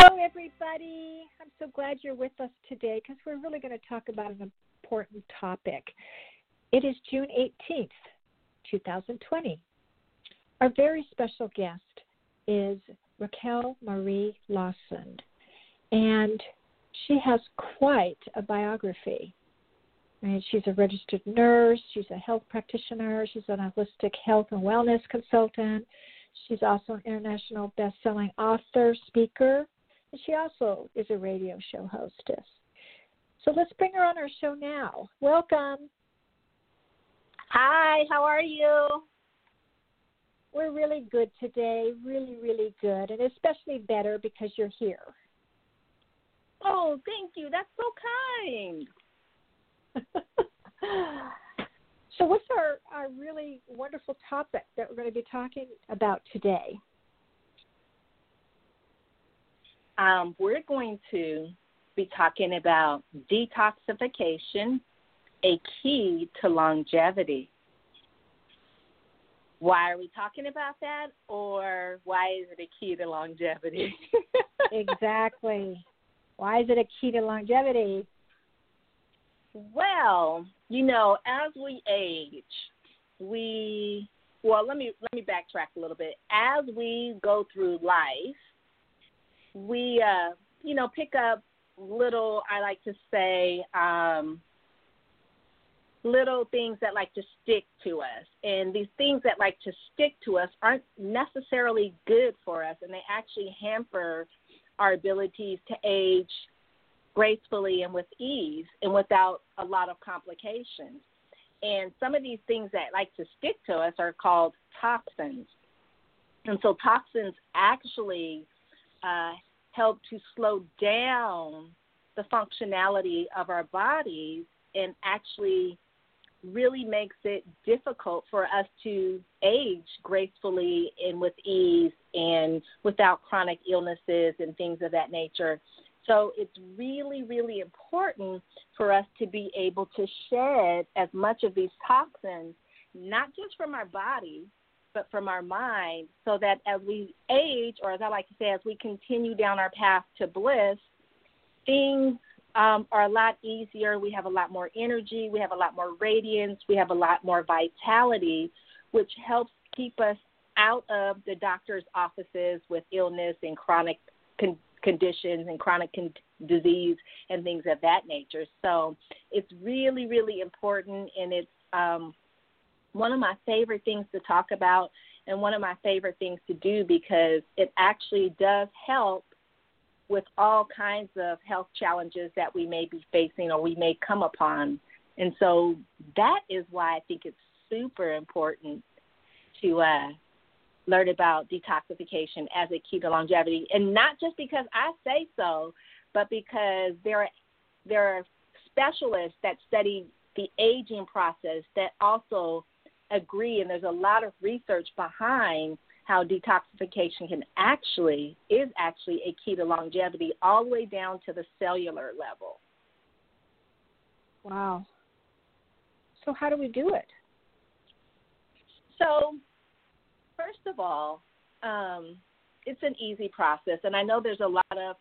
Hello, everybody. I'm so glad you're with us today because we're really going to talk about an important topic. It is June 18th, 2020. Our very special guest is Raquel Marie Lawson, and she has quite a biography. And she's a registered nurse, she's a health practitioner, she's an holistic health and wellness consultant. She's also an international best-selling author, speaker, she also is a radio show hostess. So let's bring her on our show now. Welcome. Hi, how are you? We're really good today, really, really good, and especially better because you're here. Oh, thank you. That's so kind. so, what's our, our really wonderful topic that we're going to be talking about today? Um, we're going to be talking about detoxification, a key to longevity. Why are we talking about that, or why is it a key to longevity? exactly. Why is it a key to longevity? Well, you know, as we age, we well, let me let me backtrack a little bit. As we go through life, we uh, you know pick up little I like to say um, little things that like to stick to us. And these things that like to stick to us aren't necessarily good for us and they actually hamper our abilities to age gracefully and with ease and without a lot of complications. And some of these things that like to stick to us are called toxins. And so toxins actually uh, help to slow down the functionality of our bodies and actually really makes it difficult for us to age gracefully and with ease and without chronic illnesses and things of that nature. So it's really, really important for us to be able to shed as much of these toxins, not just from our body, but from our mind, so that as we age, or as I like to say, as we continue down our path to bliss, things um, are a lot easier. We have a lot more energy, we have a lot more radiance, we have a lot more vitality, which helps keep us out of the doctor's offices with illness and chronic con- conditions and chronic con- disease and things of that nature. So it's really, really important, and it's um, one of my favorite things to talk about and one of my favorite things to do because it actually does help with all kinds of health challenges that we may be facing or we may come upon. And so that is why I think it's super important to uh, learn about detoxification as a key to longevity. And not just because I say so, but because there are, there are specialists that study the aging process that also agree, and there's a lot of research behind how detoxification can actually is actually a key to longevity, all the way down to the cellular level. Wow. So how do we do it? So, first of all, um, it's an easy process, and I know there's a lot of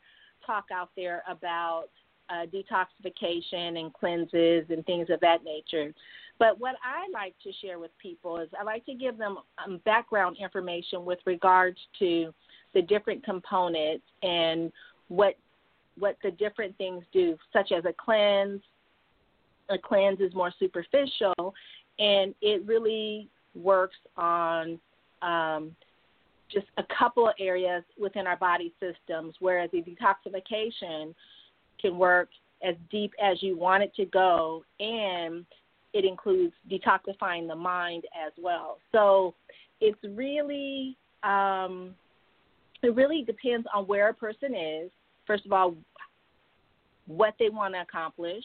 talk out there about uh, detoxification and cleanses and things of that nature. But what I like to share with people is I like to give them um, background information with regards to the different components and what what the different things do, such as a cleanse, A cleanse is more superficial, and it really works on um, just a couple of areas within our body systems, whereas the detoxification can work as deep as you want it to go, and it includes detoxifying the mind as well. So it's really um, it really depends on where a person is. First of all, what they want to accomplish,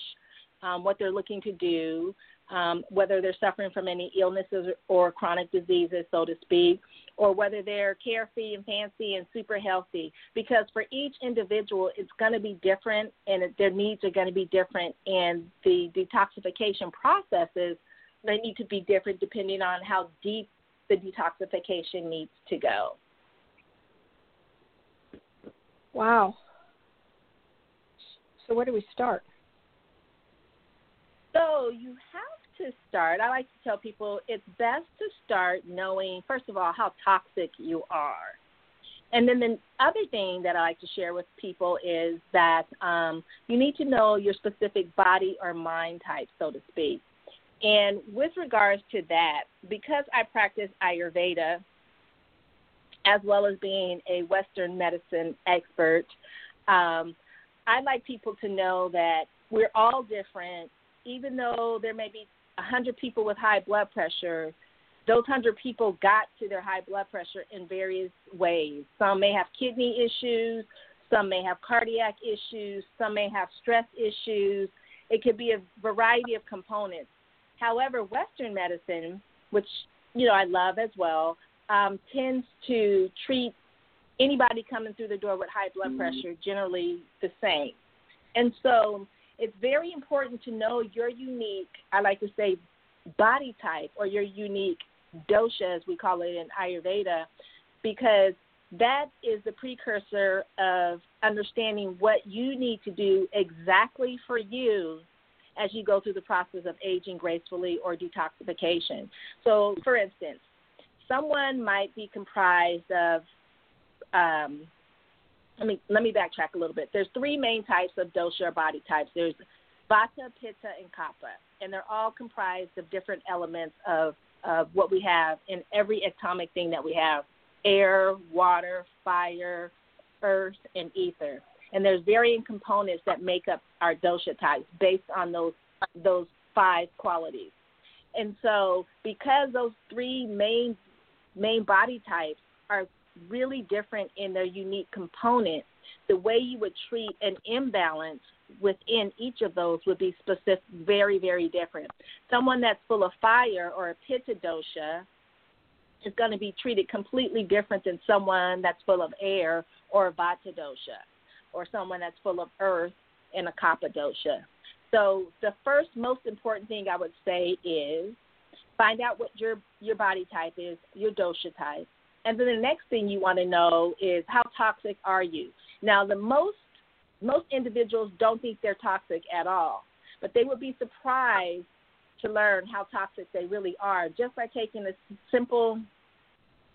um, what they're looking to do, um, whether they're suffering from any illnesses or chronic diseases, so to speak, or whether they're carefree and fancy and super healthy. Because for each individual, it's going to be different and their needs are going to be different, and the detoxification processes they need to be different depending on how deep the detoxification needs to go. Wow. So, where do we start? So, you have to start, I like to tell people it's best to start knowing, first of all, how toxic you are. And then the other thing that I like to share with people is that um, you need to know your specific body or mind type, so to speak. And with regards to that, because I practice Ayurveda, as well as being a Western medicine expert, um, I like people to know that we're all different, even though there may be 100 people with high blood pressure, those 100 people got to their high blood pressure in various ways. Some may have kidney issues, some may have cardiac issues, some may have stress issues. It could be a variety of components. However, Western medicine, which you know I love as well, um, tends to treat anybody coming through the door with high blood mm-hmm. pressure generally the same. And so it's very important to know your unique, I like to say, body type or your unique dosha, as we call it in Ayurveda, because that is the precursor of understanding what you need to do exactly for you as you go through the process of aging gracefully or detoxification. So, for instance, someone might be comprised of um, let me let me backtrack a little bit. There's three main types of dosha or body types. There's vata, pitta, and kapha, and they're all comprised of different elements of of what we have in every atomic thing that we have: air, water, fire, earth, and ether. And there's varying components that make up our dosha types based on those those five qualities. And so, because those three main main body types are really different in their unique components, the way you would treat an imbalance within each of those would be specific, very, very different. Someone that's full of fire or a pitta dosha is going to be treated completely different than someone that's full of air or a vata dosha, or someone that's full of earth and a kapha dosha. So the first most important thing I would say is find out what your your body type is, your dosha type, and then the next thing you want to know is how toxic are you? Now, the most most individuals don't think they're toxic at all, but they would be surprised to learn how toxic they really are just by taking a simple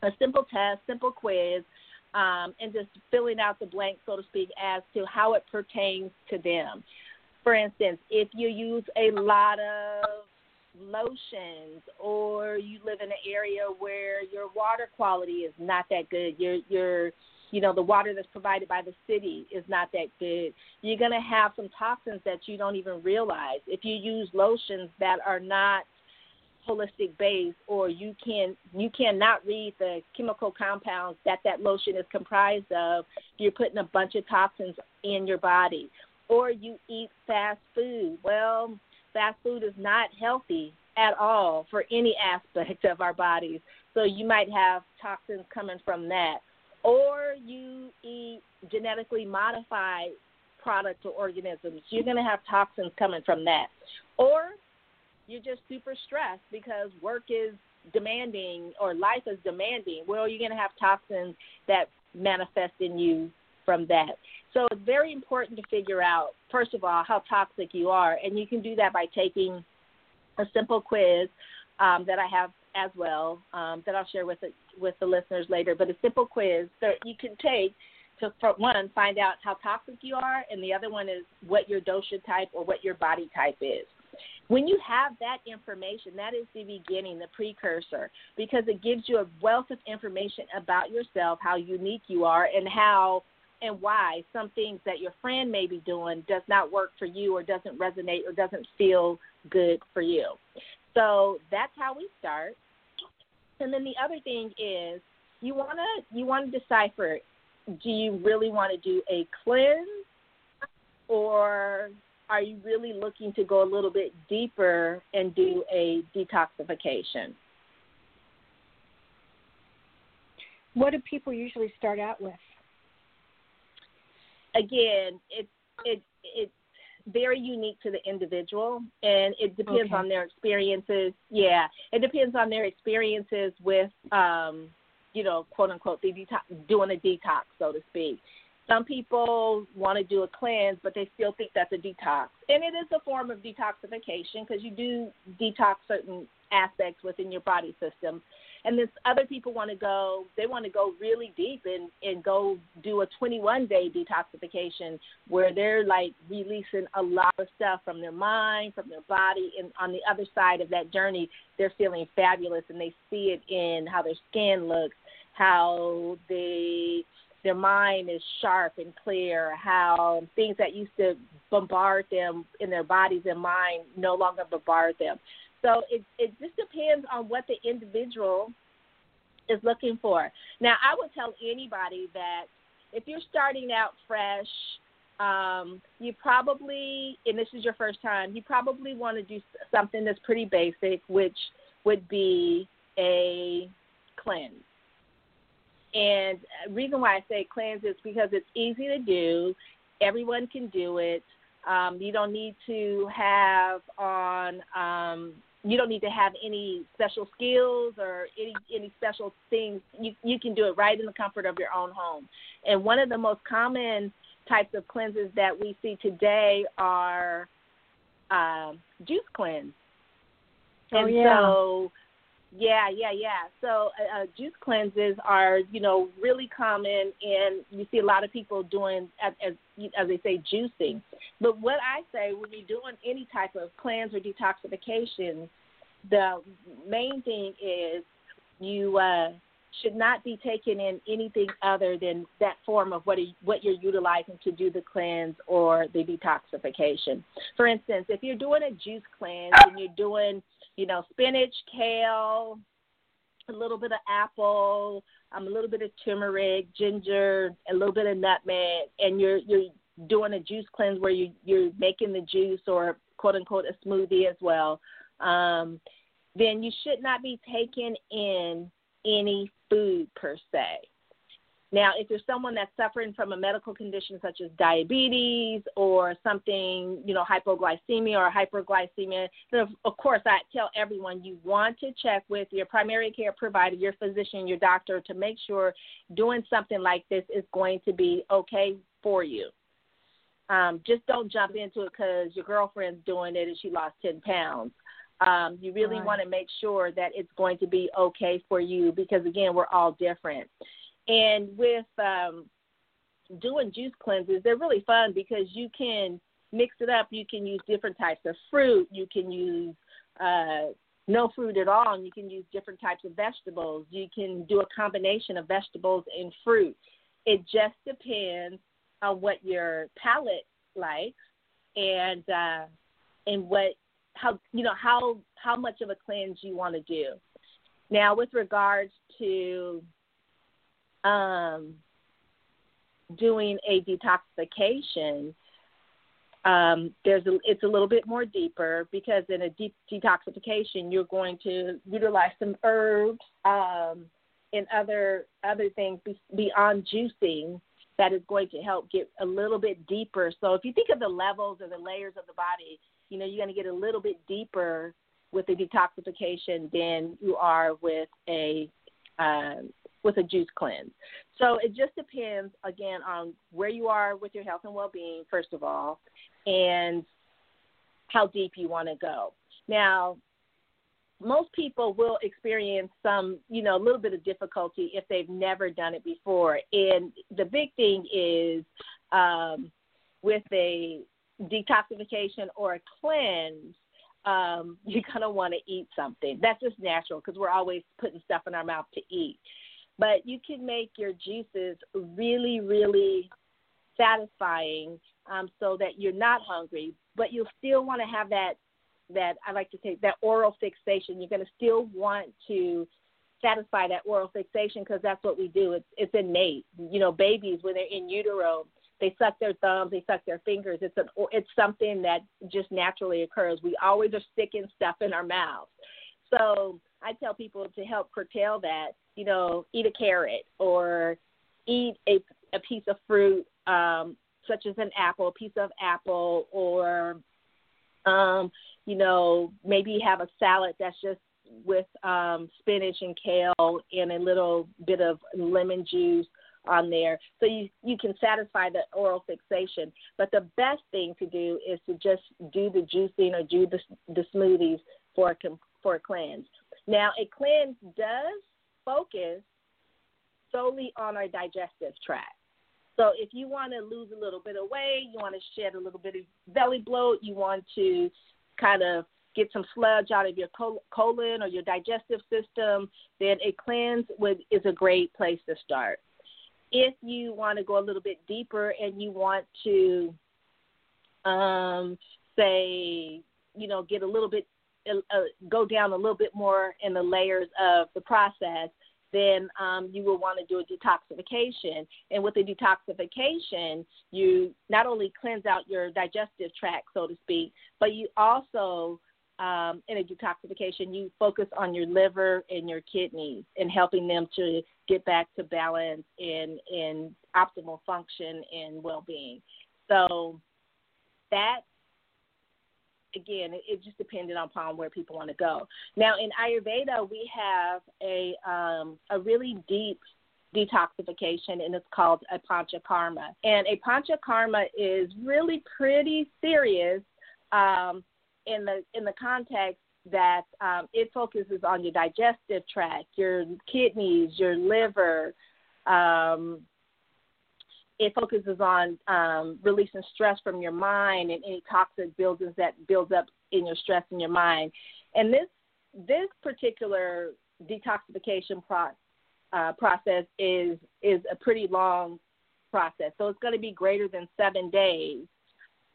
a simple test, simple quiz, um, and just filling out the blank, so to speak, as to how it pertains to them. For instance, if you use a lot of lotions or you live in an area where your water quality is not that good. Your your you know the water that's provided by the city is not that good. You're going to have some toxins that you don't even realize. If you use lotions that are not holistic based or you can you cannot read the chemical compounds that that lotion is comprised of you're putting a bunch of toxins in your body. Or you eat fast food. Well fast food is not healthy at all for any aspect of our bodies. So you might have toxins coming from that. Or you eat genetically modified products or organisms, you're going to have toxins coming from that. Or you're just super stressed because work is demanding or life is demanding. Well, you're going to have toxins that manifest in you from that. So it's very important to figure out, first of all, how toxic you are. And you can do that by taking a simple quiz um, that I have as well um, that I'll share with the, with the listeners later. But a simple quiz that you can take to, for one, find out how toxic you are, and the other one is what your dosha type or what your body type is. When you have that information, that is the beginning, the precursor, because it gives you a wealth of information about yourself, how unique you are, and how and why some things that your friend may be doing does not work for you or doesn't resonate or doesn't feel good for you. So that's how we start. And then the other thing is you wanna you wanna decipher do you really want to do a cleanse or are you really looking to go a little bit deeper and do a detoxification? What do people usually start out with? Again, it's it it's very unique to the individual and it depends okay. on their experiences. Yeah, it depends on their experiences with um you know, quote unquote, the detox, doing a detox, so to speak. Some people want to do a cleanse, but they still think that's a detox. And it is a form of detoxification because you do detox certain aspects within your body system. And then other people want to go, they want to go really deep and, and go do a 21 day detoxification where they're like releasing a lot of stuff from their mind, from their body. And on the other side of that journey, they're feeling fabulous and they see it in how their skin looks, how they their mind is sharp and clear, how things that used to bombard them in their bodies and mind no longer bombard them. So it it just depends on what the individual is looking for. Now, I would tell anybody that if you're starting out fresh, um, you probably, and this is your first time, you probably want to do something that's pretty basic, which would be a cleanse. And reason why I say cleanse is because it's easy to do. Everyone can do it. Um, you don't need to have on. Um, you don't need to have any special skills or any any special things. You you can do it right in the comfort of your own home. And one of the most common types of cleanses that we see today are um, juice cleanse. Oh, and yeah. so yeah, yeah, yeah. So uh, uh, juice cleanses are, you know, really common, and you see a lot of people doing, as, as as they say, juicing. But what I say when you're doing any type of cleanse or detoxification, the main thing is you uh, should not be taking in anything other than that form of what, what you're utilizing to do the cleanse or the detoxification. For instance, if you're doing a juice cleanse and you're doing, you know, spinach, kale, a little bit of apple, um, a little bit of turmeric, ginger, a little bit of nutmeg, and you're you're doing a juice cleanse where you you're making the juice or quote unquote a smoothie as well. Um, then you should not be taking in any food per se. Now, if you're someone that's suffering from a medical condition such as diabetes or something, you know, hypoglycemia or hyperglycemia, then of, of course I tell everyone you want to check with your primary care provider, your physician, your doctor to make sure doing something like this is going to be okay for you. Um, just don't jump into it because your girlfriend's doing it and she lost 10 pounds. Um, you really Right. want to make sure that it's going to be okay for you because, again, we're all different. And with um, doing juice cleanses, they're really fun because you can mix it up. You can use different types of fruit. You can use uh, no fruit at all, and you can use different types of vegetables. You can do a combination of vegetables and fruit. It just depends on what your palate likes and uh, and what how you know how how much of a cleanse you want to do. Now, with regards to um, doing a detoxification, um, there's a, it's a little bit more deeper because in a deep detoxification, you're going to utilize some herbs um, and other other things beyond juicing that is going to help get a little bit deeper. So if you think of the levels or the layers of the body, you know you're going to get a little bit deeper with the detoxification than you are with a um, with a juice cleanse. So it just depends again on where you are with your health and well-being first of all, and how deep you want to go. Now, most people will experience some, you know, a little bit of difficulty if they've never done it before. And the big thing is um, with a detoxification or a cleanse, um, you're gonna want to eat something. That's just natural because we're always putting stuff in our mouth to eat. But you can make your juices really, really satisfying, um, so that you're not hungry, but you'll still want to have that that I like to say that oral fixation. You're going to still want to satisfy that oral fixation because that's what we do. It's it's innate. You know, babies when they're in utero, they suck their thumbs, they suck their fingers. It's an it's something that just naturally occurs. We always are sticking stuff in our mouths. So I tell people to help curtail that. You know, eat a carrot or eat a a piece of fruit, um, such as an apple, a piece of apple, or um, you know, maybe have a salad that's just with um, spinach and kale and a little bit of lemon juice on there. So you you can satisfy the oral fixation. But the best thing to do is to just do the juicing or do the the smoothies for a for a cleanse. Now a cleanse does focus solely on our digestive tract so if you want to lose a little bit of weight you want to shed a little bit of belly bloat you want to kind of get some sludge out of your colon or your digestive system, then a cleanse would, is a great place to start. If you want to go a little bit deeper and you want to, um, say, you know, get a little bit, uh, go down a little bit more in the layers of the process, then um, you will want to do a detoxification. And with the detoxification, you not only cleanse out your digestive tract, so to speak, but you also um, in a detoxification, you focus on your liver and your kidneys and helping them to get back to balance and, and optimal function and well being. So that again, it, it just depended upon where people want to go. Now in Ayurveda, we have a um, a really deep detoxification, and it's called a panchakarma. And a panchakarma is really pretty serious. Um, in the in the context that um, it focuses on your digestive tract, your kidneys, your liver. Um, it focuses on um, releasing stress from your mind and any toxic buildings that builds up in your stress in your mind. And this this particular detoxification pro- uh, process is is a pretty long process. So it's going to be greater than seven days.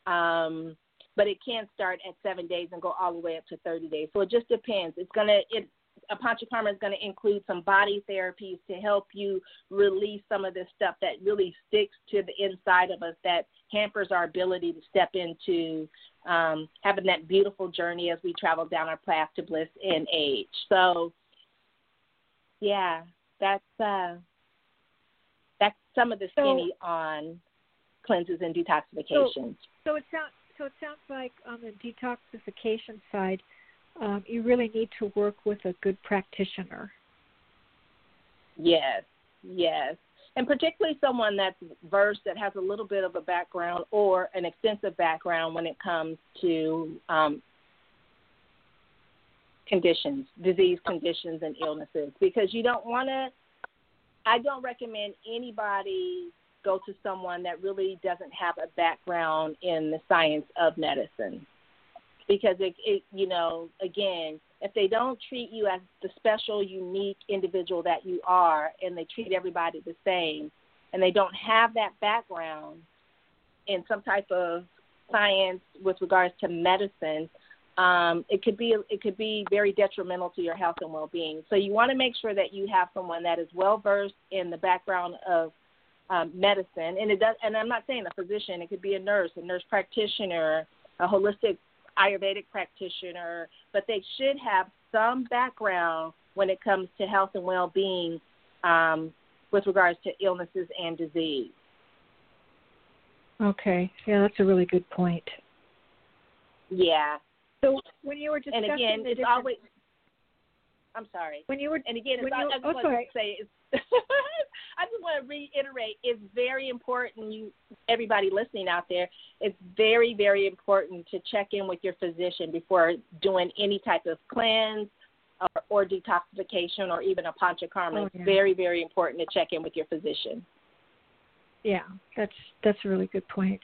Um, but it can start at seven days and go all the way up to 30 days. So it just depends. It's gonna it a panchakarma is going to include some body therapies to help you release some of this stuff that really sticks to the inside of us that hampers our ability to step into um, having that beautiful journey as we travel down our path to bliss in age. So, yeah, that's uh, that's some of the skinny so, on cleanses and detoxifications. So, so it sounds so it sounds like on the detoxification side, um, you really need to work with a good practitioner. Yes, yes. And particularly someone that's versed, that has a little bit of a background or an extensive background when it comes to um, conditions, disease conditions, and illnesses. Because you don't want to, I don't recommend anybody go to someone that really doesn't have a background in the science of medicine because it, it you know again if they don't treat you as the special unique individual that you are and they treat everybody the same and they don't have that background in some type of science with regards to medicine um, it could be it could be very detrimental to your health and well-being. So you want to make sure that you have someone that is well versed in the background of um, medicine, and it does. And I'm not saying a physician; it could be a nurse, a nurse practitioner, a holistic Ayurvedic practitioner, but they should have some background when it comes to health and well-being um, with regards to illnesses and disease. Okay, yeah, that's a really good point. Yeah. So when you were discussing and again, the it's different... always. I'm sorry. When you were and again, when I, you, I just oh, want sorry. to say it's I just want to reiterate it's very important you everybody listening out there it's very very important to check in with your physician before doing any type of cleanse or, or detoxification or even a panchakarma. Oh, yeah. It's very very important to check in with your physician. Yeah, that's that's a really good point.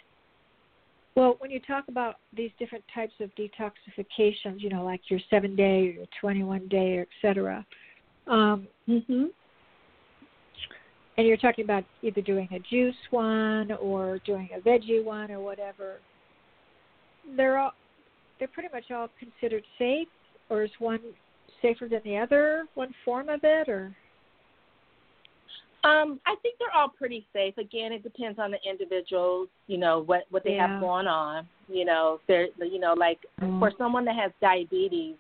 Well, when you talk about these different types of detoxifications, you know, like your seven day, or your 21 day, et cetera, um, mm-hmm. And you're talking about either doing a juice one or doing a veggie one or whatever, they're all they're pretty much all considered safe, or is one safer than the other? One form of it, or um, I think they're all pretty safe. Again, it depends on the individuals, you know, what what they yeah. have going on. You know, they're you know, like mm. for someone that has diabetes,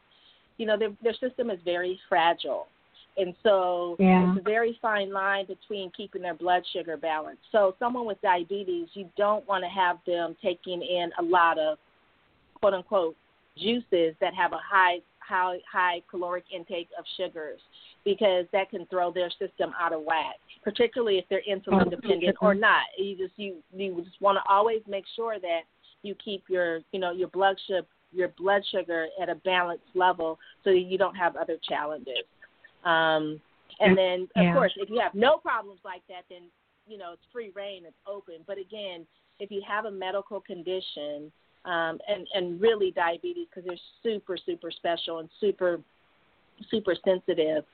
you know, their their system is very fragile. And so yeah. it's a very fine line between keeping their blood sugar balanced. So someone with diabetes, you don't want to have them taking in a lot of quote unquote juices that have a high high high caloric intake of sugars because that can throw their system out of whack, particularly if they're insulin oh, dependent or not. You just you you just want to always make sure that you keep your you know your blood sugar your blood sugar at a balanced level so that you don't have other challenges. Um, and then of yeah. course if you have no problems like that then you know it's free rein, it's open. But again, if you have a medical condition um, and and really diabetes because they're super super special and super super sensitive.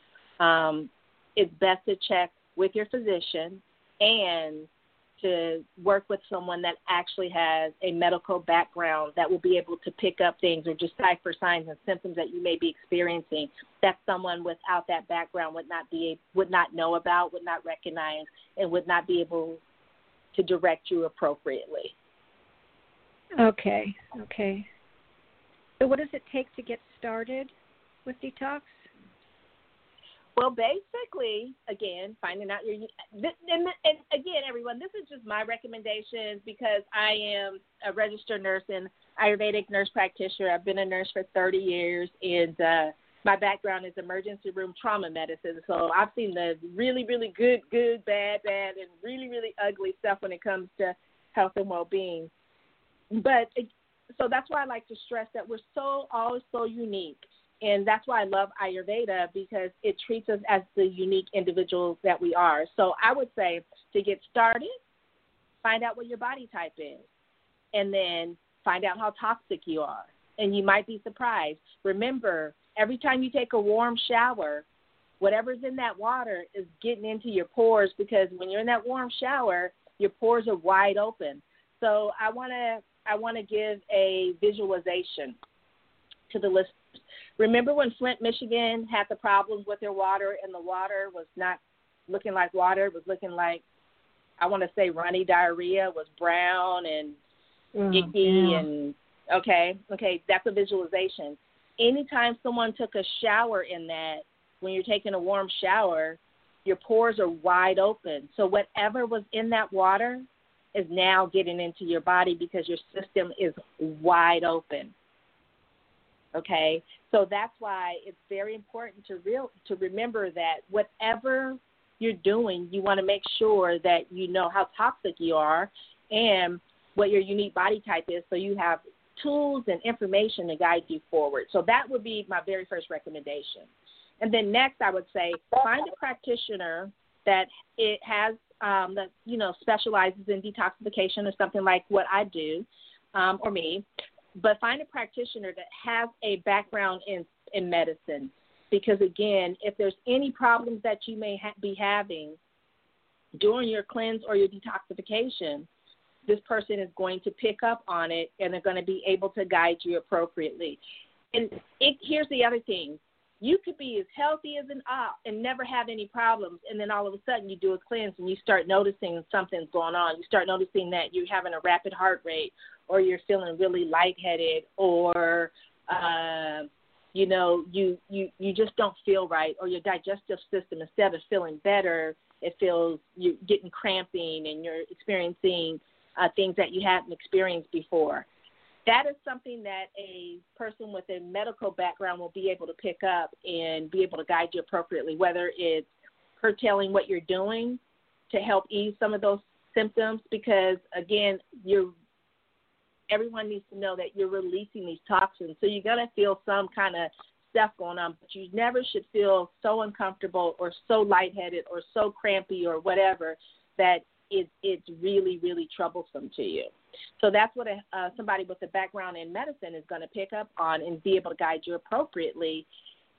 Um, it's best to check with your physician and to work with someone that actually has a medical background that will be able to pick up things or decipher signs and symptoms that you may be experiencing that someone without that background would not be would not know about, would not recognize, and would not be able to direct you appropriately. Okay, okay. So, what does it take to get started with detox? Well, basically, again, finding out your and, and again, everyone, this is just my recommendations because I am a registered nurse and Ayurvedic nurse practitioner. I've been a nurse for 30 years, and uh, my background is emergency room trauma medicine. So I've seen the really, really good, good, bad, bad, and really, really ugly stuff when it comes to health and well-being but so that's why I like to stress that we're so all so unique. And that's why I love Ayurveda because it treats us as the unique individuals that we are. So I would say to get started, find out what your body type is, and then find out how toxic you are. And you might be surprised. Remember, every time you take a warm shower, whatever's in that water is getting into your pores because when you're in that warm shower, your pores are wide open. So I want to I want to give a visualization to the listeners. Remember when Flint, Michigan had the problems with their water and the water was not looking like water, it was looking like I want to say runny diarrhea, was brown and mm, icky yeah. and okay, okay, that's a visualization. Anytime someone took a shower in that, when you're taking a warm shower, your pores are wide open. So whatever was in that water is now getting into your body because your system is wide open. Okay, so that's why it's very important to real to remember that whatever you're doing, you want to make sure that you know how toxic you are and what your unique body type is, so you have tools and information to guide you forward. So that would be my very first recommendation. And then next, I would say find a practitioner that it has um, that you know specializes in detoxification or something like what I do, um, or me, but find a practitioner that has a background in in medicine, because again, if there's any problems that you may ha- be having during your cleanse or your detoxification, this person is going to pick up on it and they're going to be able to guide you appropriately. And it, here's the other thing you could be as healthy as an ox and never have any problems, and then all of a sudden you do a cleanse and you start noticing something's going on. You start noticing that you're having a rapid heart rate, or you're feeling really lightheaded, or uh, you know you you you just don't feel right, or your digestive system instead of feeling better, it feels you're getting cramping and you're experiencing uh, things that you haven't experienced before. That is something that a person with a medical background will be able to pick up and be able to guide you appropriately, whether it's curtailing what you're doing to help ease some of those symptoms because again you're everyone needs to know that you're releasing these toxins so you're going to feel some kind of stuff going on but you never should feel so uncomfortable or so lightheaded or so crampy or whatever that it, it's really really troublesome to you So that's what a, uh, somebody with a background in medicine is going to pick up on and be able to guide you appropriately.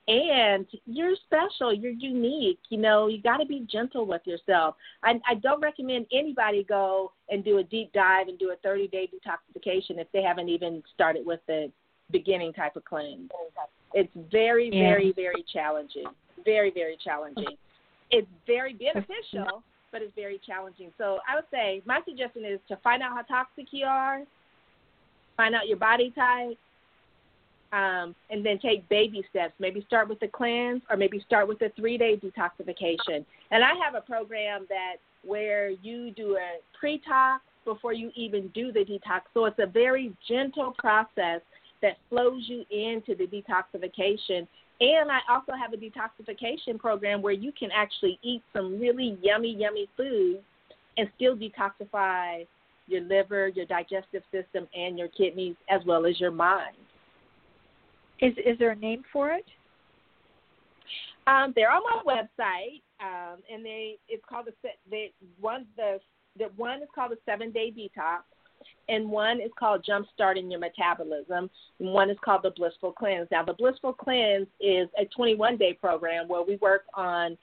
And you're special, you're unique. You know, you got to be gentle with yourself. I, I don't recommend anybody go and do a deep dive and do a 30 day detoxification if they haven't even started with the beginning type of cleanse. It's very, yeah. very, very challenging. Very, very challenging. It's very beneficial but it's very challenging. So I would say my suggestion is to find out how toxic you are, find out your body type, um, and then take baby steps. Maybe start with the cleanse, or maybe start with a three-day detoxification. And I have a program that where you do a pre-tox before you even do the detox. So it's a very gentle process that flows you into the detoxification and I also have a detoxification program where you can actually eat some really yummy, yummy food and still detoxify your liver, your digestive system, and your kidneys, as well as your mind. Is is there a name for it? Um, they're on my website, um, and they it's called the they one the the one is called the seven day detox, and one is called Jump Starting Your Metabolism, and one is called the Blissful Cleanse. Now, the Blissful Cleanse is a 21 day program where we work on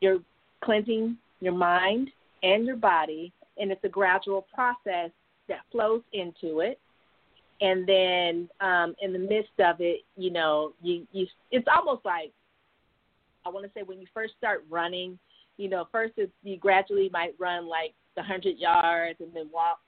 your cleansing your mind and your body, and it's a gradual process that flows into it. And then um, in the midst of it, you know, you, you it's almost like I want to say when you first start running, you know, first it's, you gradually might run like the 100 yards and then walk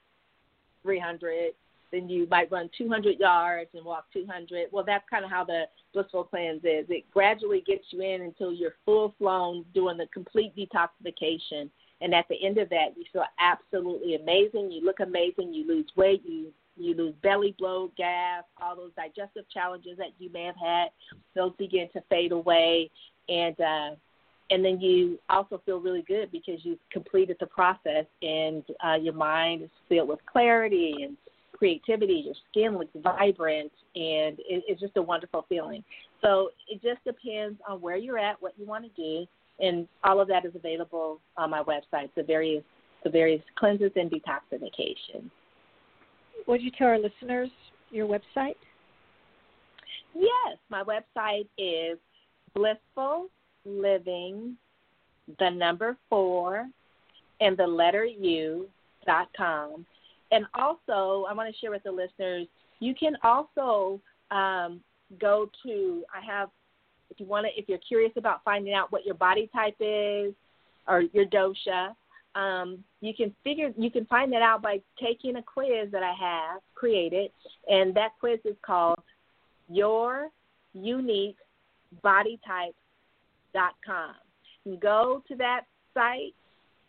300. Then you might run 200 yards and walk 200. Well, that's kind of how the blissful cleanse is. It gradually gets you in until you're full flown doing the complete detoxification. And at the end of that, you feel absolutely amazing. You look amazing. You lose weight. You you lose belly bloat, gas, all those digestive challenges that you may have had. Those begin to fade away, and uh, and then you also feel really good because you've completed the process and uh, your mind is filled with clarity and creativity. Your skin looks vibrant, and it, it's just a wonderful feeling. So it just depends on where you're at, what you want to do, and all of that is available on my website. The various the various cleanses and detoxification. Would you tell our listeners your website? Yes, my website is blissful living, the number four, and the letter U dot com. And also, I want to share with the listeners, you can also um, go to. I have, if you want to, if you're curious about finding out what your body type is or your dosha, um, you can figure you can find that out by taking a quiz that I have created, and that quiz is called Your Unique Body Type dot com. You go to that site,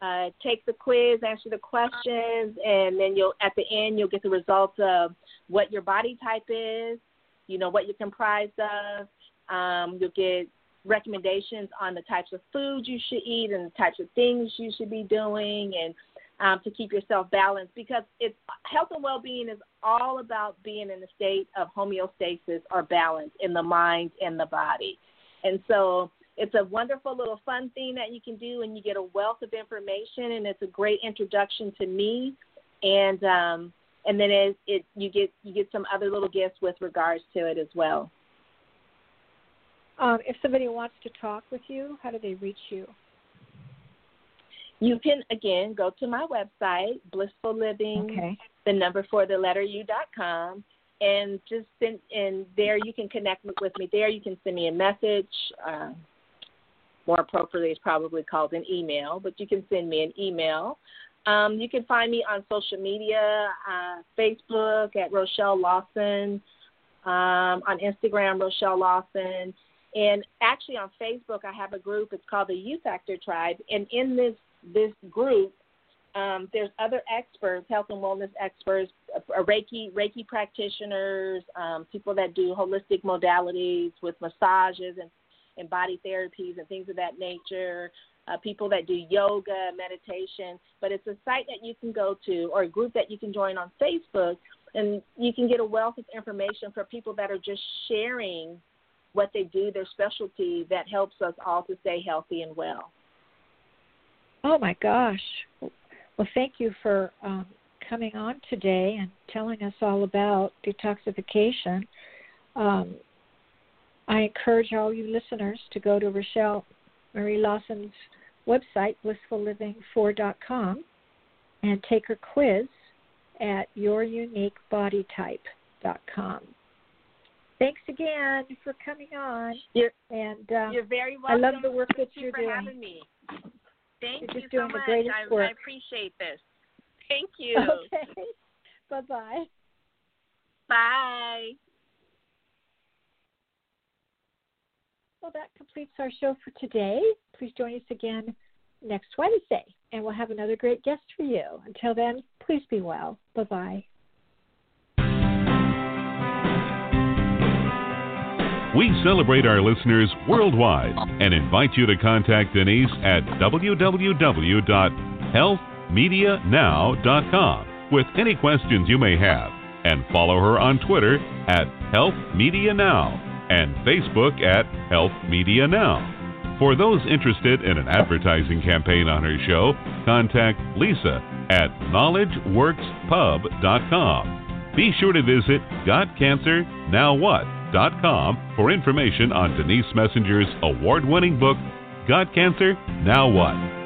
uh, take the quiz, answer the questions, and then you'll at the end you'll get the results of what your body type is, you know what you're comprised of. Um, you'll get recommendations on the types of foods you should eat and the types of things you should be doing, and um, to keep yourself balanced because it's health and well-being is all about being in a state of homeostasis or balance in the mind and the body. And so it's a wonderful little fun thing that you can do, and you get a wealth of information, and it's a great introduction to me. And um, and then it, it you get you get some other little gifts with regards to it as well. Um, if somebody wants to talk with you, how do they reach you? You can again go to my website, Blissful Living, okay. the number four the letter U dot com, and just send and there you can connect with me. There you can send me a message. Uh, more appropriately it's probably called an email, but you can send me an email. Um, you can find me on social media, uh, Facebook at Rochel Lawson, um, on Instagram Rochel Lawson, and actually on Facebook I have a group. It's called the Youth Actor Tribe, and in this this group, um, there's other experts, health and wellness experts, uh, Reiki Reiki practitioners, um, people that do holistic modalities with massages and and body therapies and things of that nature, uh, people that do yoga, meditation. But it's a site that you can go to or a group that you can join on Facebook, and you can get a wealth of information for people that are just sharing what they do, their specialty that helps us all to stay healthy and well. Oh my gosh. Well, thank you for um, coming on today and telling us all about detoxification. Um, I encourage all you listeners to go to Rochel Marie Lawson's website, blissfulliving4.com, and take her quiz at youruniquebodytype.com. Thanks again for coming on. You're, and uh, you're very welcome. I love the work that you're doing. Thank you're for having me. Thank you're you so much. I. I appreciate this. Thank you. Okay. bye bye. Bye. Well, that completes our show for today. Please join us again next Wednesday, and we'll have another great guest for you. Until then, please be well. Bye bye. We celebrate our listeners worldwide and invite you to contact Denise at www.healthmedianow.com with any questions you may have and follow her on Twitter at Health Media Now and Facebook at Health Media Now. For those interested in an advertising campaign on her show, contact Lisa at knowledgeworkspub.com. Be sure to visit GotCancerNowWhat.com for information on Denise Messenger's award winning book, Got Cancer? Now What?